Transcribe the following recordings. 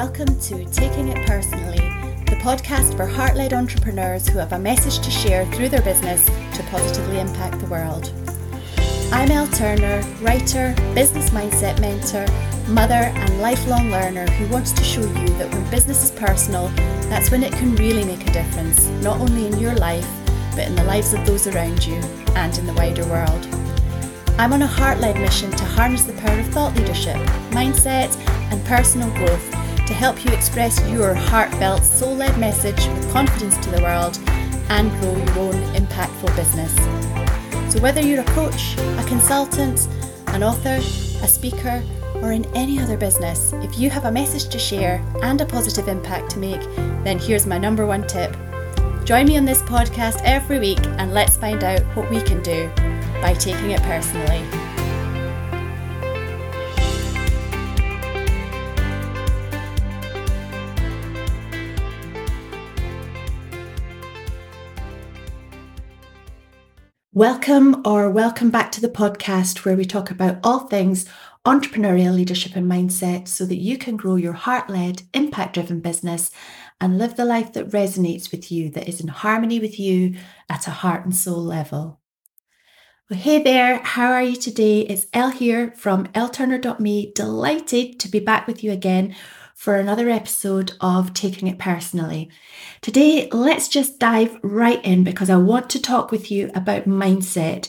Welcome to Taking It Personally, the podcast for heart led entrepreneurs who have a message to share through their business to positively impact the world. I'm Elle Turner, writer, business mindset mentor, mother, and lifelong learner who wants to show you that when business is personal, that's when it can really make a difference, not only in your life, but in the lives of those around you and in the wider world. I'm on a heart led mission to harness the power of thought leadership, mindset, and personal growth to help you express your heartfelt, soul led message with confidence to the world and grow your own impactful business. So, whether you're a coach, a consultant, an author, a speaker, or in any other business, if you have a message to share and a positive impact to make, then here's my number one tip. Join me on this podcast every week and let's find out what we can do by taking it personally. Welcome or welcome back to the podcast where we talk about all things entrepreneurial leadership and mindset so that you can grow your heart led, impact driven business and live the life that resonates with you, that is in harmony with you at a heart and soul level. Well, hey there, how are you today? It's Elle here from elleturner.me. Delighted to be back with you again for another episode of Taking It Personally. Today, let's just dive right in because I want to talk with you about mindset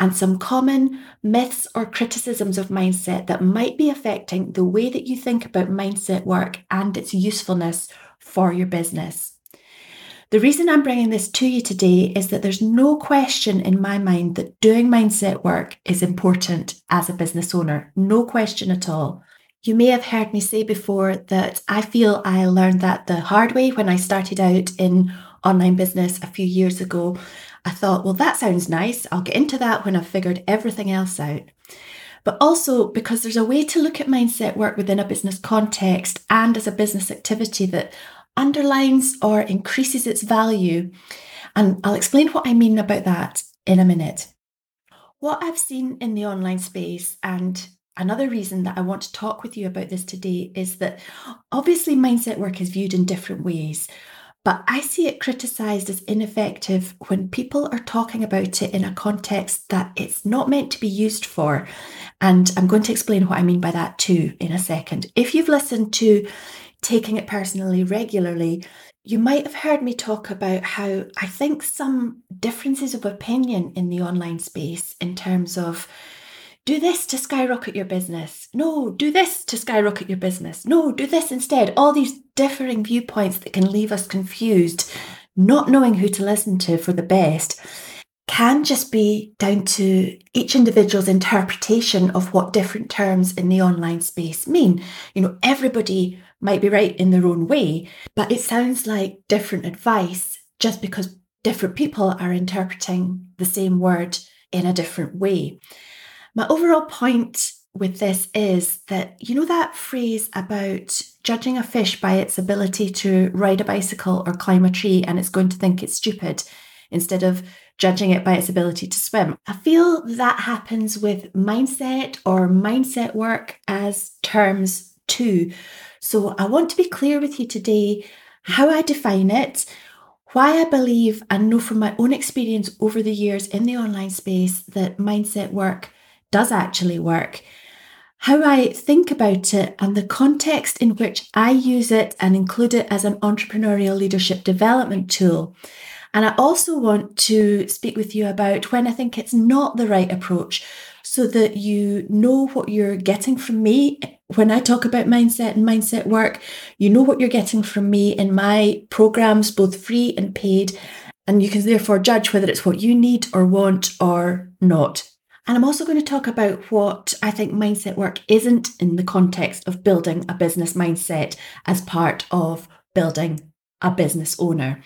and some common myths or criticisms of mindset that might be affecting the way that you think about mindset work and its usefulness for your business. The reason I'm bringing this to you today is that there's no question in my mind that doing mindset work is important as a business owner. No question at all. You may have heard me say before that I feel I learned that the hard way when I started out in online business a few years ago. I thought, well, that sounds nice. I'll get into that when I've figured everything else out. But also because there's a way to look at mindset work within a business context and as a business activity that underlines or increases its value. And I'll explain what I mean about that in a minute. What I've seen in the online space and Another reason that I want to talk with you about this today is that obviously mindset work is viewed in different ways, but I see it criticized as ineffective when people are talking about it in a context that it's not meant to be used for. And I'm going to explain what I mean by that too in a second. If you've listened to Taking It Personally regularly, you might have heard me talk about how I think some differences of opinion in the online space in terms of do this to skyrocket your business. No, do this to skyrocket your business. No, do this instead. All these differing viewpoints that can leave us confused, not knowing who to listen to for the best, can just be down to each individual's interpretation of what different terms in the online space mean. You know, everybody might be right in their own way, but it sounds like different advice just because different people are interpreting the same word in a different way. My overall point with this is that, you know, that phrase about judging a fish by its ability to ride a bicycle or climb a tree and it's going to think it's stupid instead of judging it by its ability to swim. I feel that happens with mindset or mindset work as terms too. So I want to be clear with you today how I define it, why I believe and know from my own experience over the years in the online space that mindset work does actually work, how I think about it, and the context in which I use it and include it as an entrepreneurial leadership development tool. And I also want to speak with you about when I think it's not the right approach so that you know what you're getting from me when I talk about mindset and mindset work. You know what you're getting from me in my programs, both free and paid. And you can therefore judge whether it's what you need or want or not. And I'm also going to talk about what I think mindset work isn't in the context of building a business mindset as part of building a business owner.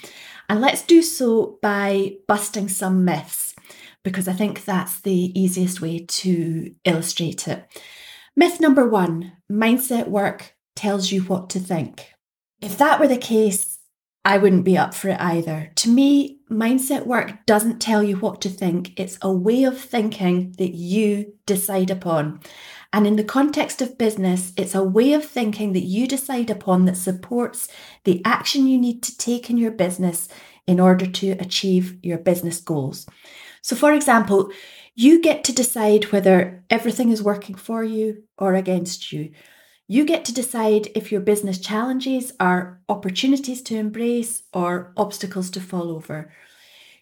And let's do so by busting some myths, because I think that's the easiest way to illustrate it. Myth number one mindset work tells you what to think. If that were the case, I wouldn't be up for it either. To me, mindset work doesn't tell you what to think, it's a way of thinking that you decide upon. And in the context of business, it's a way of thinking that you decide upon that supports the action you need to take in your business in order to achieve your business goals. So, for example, you get to decide whether everything is working for you or against you. You get to decide if your business challenges are opportunities to embrace or obstacles to fall over.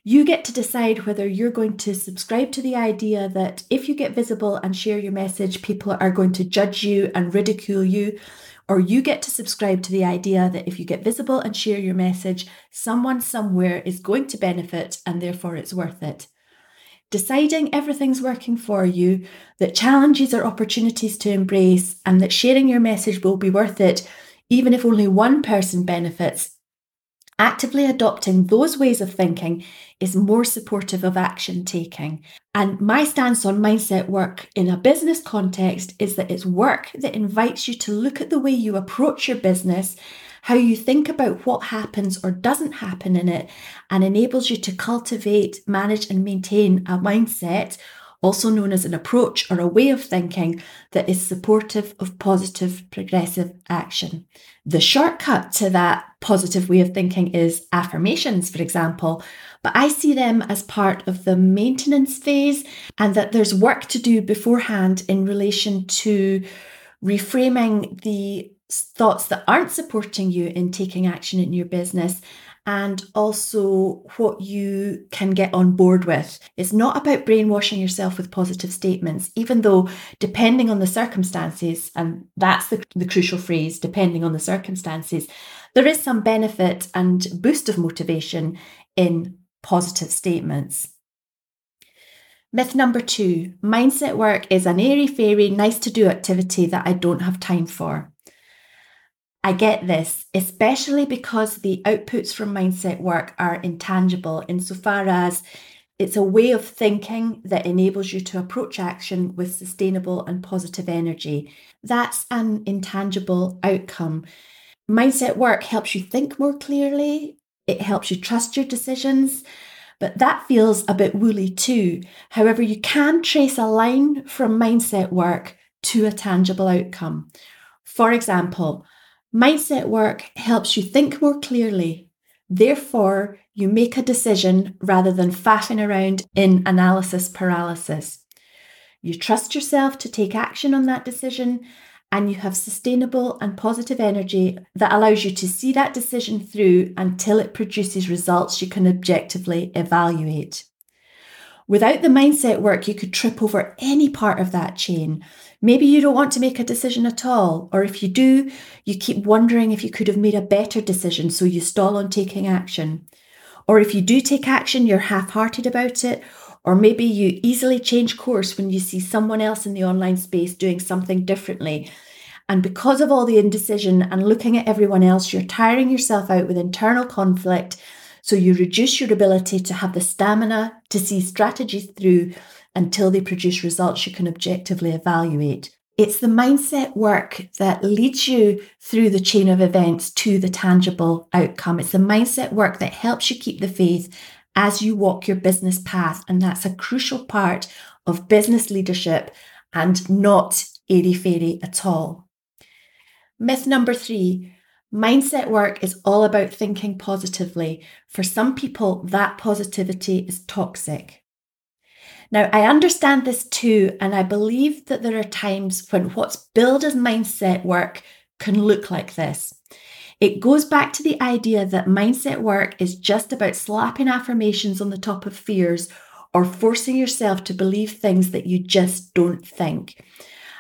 You get to decide whether you're going to subscribe to the idea that if you get visible and share your message, people are going to judge you and ridicule you. Or you get to subscribe to the idea that if you get visible and share your message, someone somewhere is going to benefit and therefore it's worth it. Deciding everything's working for you, that challenges are opportunities to embrace, and that sharing your message will be worth it, even if only one person benefits, Actively adopting those ways of thinking is more supportive of action taking. And my stance on mindset work in a business context is that it's work that invites you to look at the way you approach your business, how you think about what happens or doesn't happen in it, and enables you to cultivate, manage, and maintain a mindset also known as an approach or a way of thinking that is supportive of positive progressive action. The shortcut to that positive way of thinking is affirmations, for example, but I see them as part of the maintenance phase and that there's work to do beforehand in relation to reframing the thoughts that aren't supporting you in taking action in your business and also what you can get on board with. It's not about brainwashing yourself with positive statements, even though, depending on the circumstances, and that's the, the crucial phrase, depending on the circumstances, there is some benefit and boost of motivation in positive statements. Myth number two mindset work is an airy fairy, nice to do activity that I don't have time for. I get this, especially because the outputs from mindset work are intangible insofar as it's a way of thinking that enables you to approach action with sustainable and positive energy. That's an intangible outcome. Mindset work helps you think more clearly, it helps you trust your decisions, but that feels a bit woolly too. However, you can trace a line from mindset work to a tangible outcome. For example, Mindset work helps you think more clearly. Therefore, you make a decision rather than faffing around in analysis paralysis. You trust yourself to take action on that decision, and you have sustainable and positive energy that allows you to see that decision through until it produces results you can objectively evaluate. Without the mindset work, you could trip over any part of that chain. Maybe you don't want to make a decision at all, or if you do, you keep wondering if you could have made a better decision, so you stall on taking action. Or if you do take action, you're half hearted about it, or maybe you easily change course when you see someone else in the online space doing something differently. And because of all the indecision and looking at everyone else, you're tiring yourself out with internal conflict so you reduce your ability to have the stamina to see strategies through until they produce results you can objectively evaluate. It's the mindset work that leads you through the chain of events to the tangible outcome. It's the mindset work that helps you keep the faith as you walk your business path. And that's a crucial part of business leadership and not airy fairy at all. Myth number three Mindset work is all about thinking positively. For some people, that positivity is toxic. Now, I understand this too, and I believe that there are times when what's billed as mindset work can look like this. It goes back to the idea that mindset work is just about slapping affirmations on the top of fears or forcing yourself to believe things that you just don't think.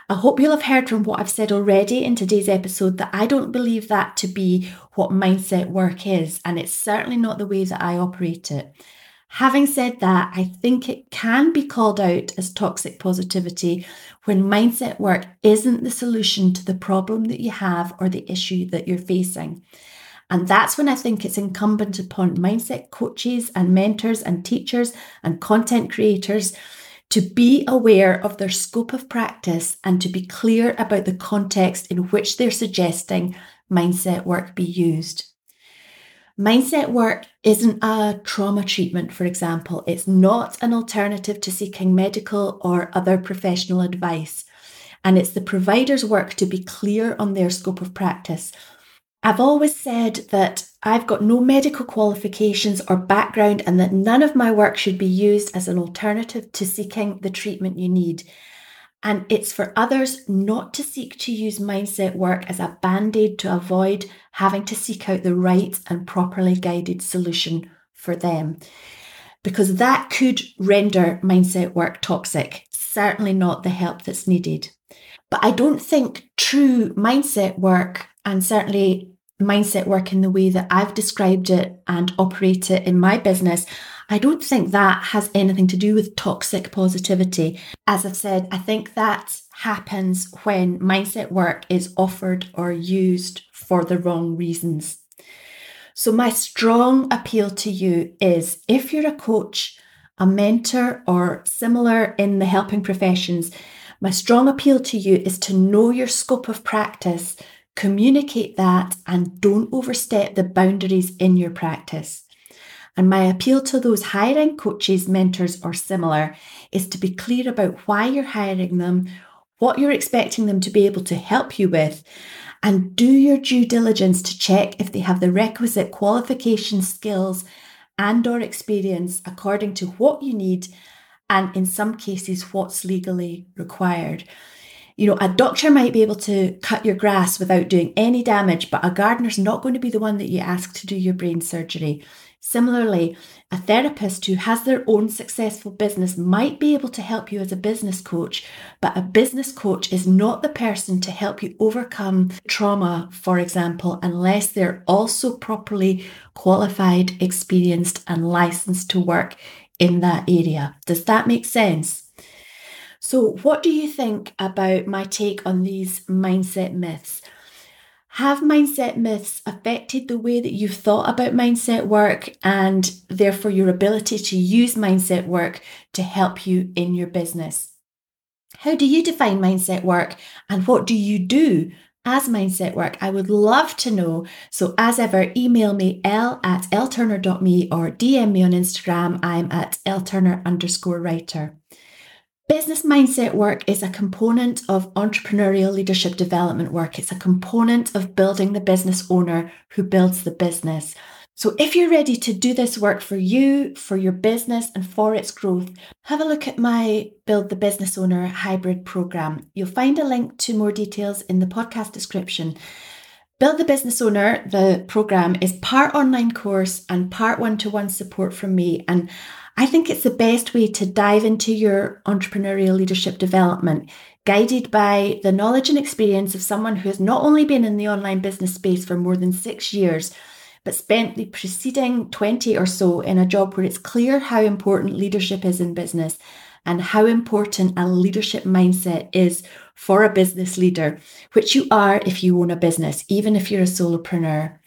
I hope you'll have heard from what I've said already in today's episode that I don't believe that to be what mindset work is, and it's certainly not the way that I operate it. Having said that, I think it can be called out as toxic positivity when mindset work isn't the solution to the problem that you have or the issue that you're facing. And that's when I think it's incumbent upon mindset coaches and mentors and teachers and content creators to be aware of their scope of practice and to be clear about the context in which they're suggesting mindset work be used. Mindset work isn't a trauma treatment, for example. It's not an alternative to seeking medical or other professional advice. And it's the provider's work to be clear on their scope of practice. I've always said that I've got no medical qualifications or background and that none of my work should be used as an alternative to seeking the treatment you need. And it's for others not to seek to use mindset work as a band aid to avoid having to seek out the right and properly guided solution for them. Because that could render mindset work toxic, certainly not the help that's needed. But I don't think true mindset work, and certainly mindset work in the way that I've described it and operate it in my business, I don't think that has anything to do with toxic positivity. As I've said, I think that happens when mindset work is offered or used for the wrong reasons. So, my strong appeal to you is if you're a coach, a mentor, or similar in the helping professions, my strong appeal to you is to know your scope of practice, communicate that, and don't overstep the boundaries in your practice. And my appeal to those hiring coaches, mentors, or similar is to be clear about why you're hiring them, what you're expecting them to be able to help you with, and do your due diligence to check if they have the requisite qualification skills and or experience according to what you need and in some cases what's legally required you know, a doctor might be able to cut your grass without doing any damage, but a gardener's not going to be the one that you ask to do your brain surgery. Similarly, a therapist who has their own successful business might be able to help you as a business coach, but a business coach is not the person to help you overcome trauma, for example, unless they're also properly qualified, experienced, and licensed to work in that area. Does that make sense? So, what do you think about my take on these mindset myths? Have mindset myths affected the way that you've thought about mindset work and therefore your ability to use mindset work to help you in your business? How do you define mindset work and what do you do as mindset work? I would love to know. So, as ever, email me elle at elleturner.me or DM me on Instagram. I'm at elleturner underscore writer. Business mindset work is a component of entrepreneurial leadership development work. It's a component of building the business owner who builds the business. So, if you're ready to do this work for you, for your business, and for its growth, have a look at my Build the Business Owner hybrid program. You'll find a link to more details in the podcast description. Build the Business Owner, the program, is part online course and part one to one support from me. And I think it's the best way to dive into your entrepreneurial leadership development, guided by the knowledge and experience of someone who has not only been in the online business space for more than six years, but spent the preceding 20 or so in a job where it's clear how important leadership is in business and how important a leadership mindset is for a business leader, which you are if you own a business, even if you're a solopreneur.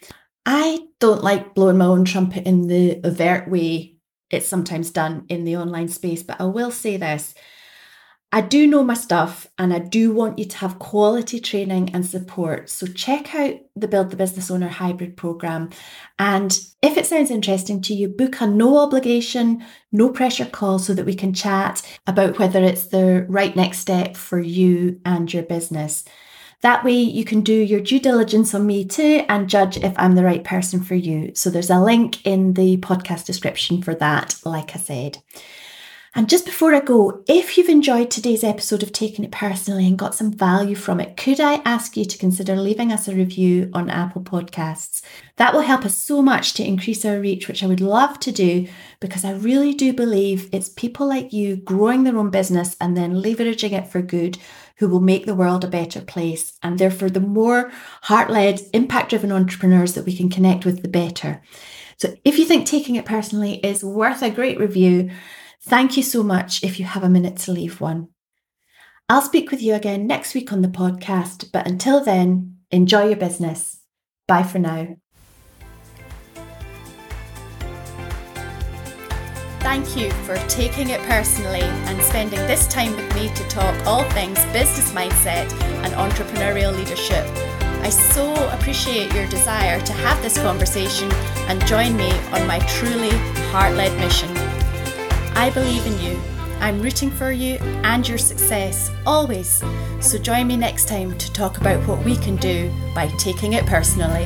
I don't like blowing my own trumpet in the overt way it's sometimes done in the online space. But I will say this I do know my stuff and I do want you to have quality training and support. So check out the Build the Business Owner hybrid program. And if it sounds interesting to you, book a no obligation, no pressure call so that we can chat about whether it's the right next step for you and your business. That way, you can do your due diligence on me too and judge if I'm the right person for you. So, there's a link in the podcast description for that, like I said. And just before I go, if you've enjoyed today's episode of Taking It Personally and got some value from it, could I ask you to consider leaving us a review on Apple Podcasts? That will help us so much to increase our reach, which I would love to do because I really do believe it's people like you growing their own business and then leveraging it for good who will make the world a better place. And therefore, the more heart led, impact driven entrepreneurs that we can connect with, the better. So if you think taking it personally is worth a great review, thank you so much if you have a minute to leave one. I'll speak with you again next week on the podcast, but until then, enjoy your business. Bye for now. Thank you for taking it personally and spending this time with me to talk all things business mindset and entrepreneurial leadership. I so appreciate your desire to have this conversation and join me on my truly heart led mission. I believe in you. I'm rooting for you and your success always. So join me next time to talk about what we can do by taking it personally.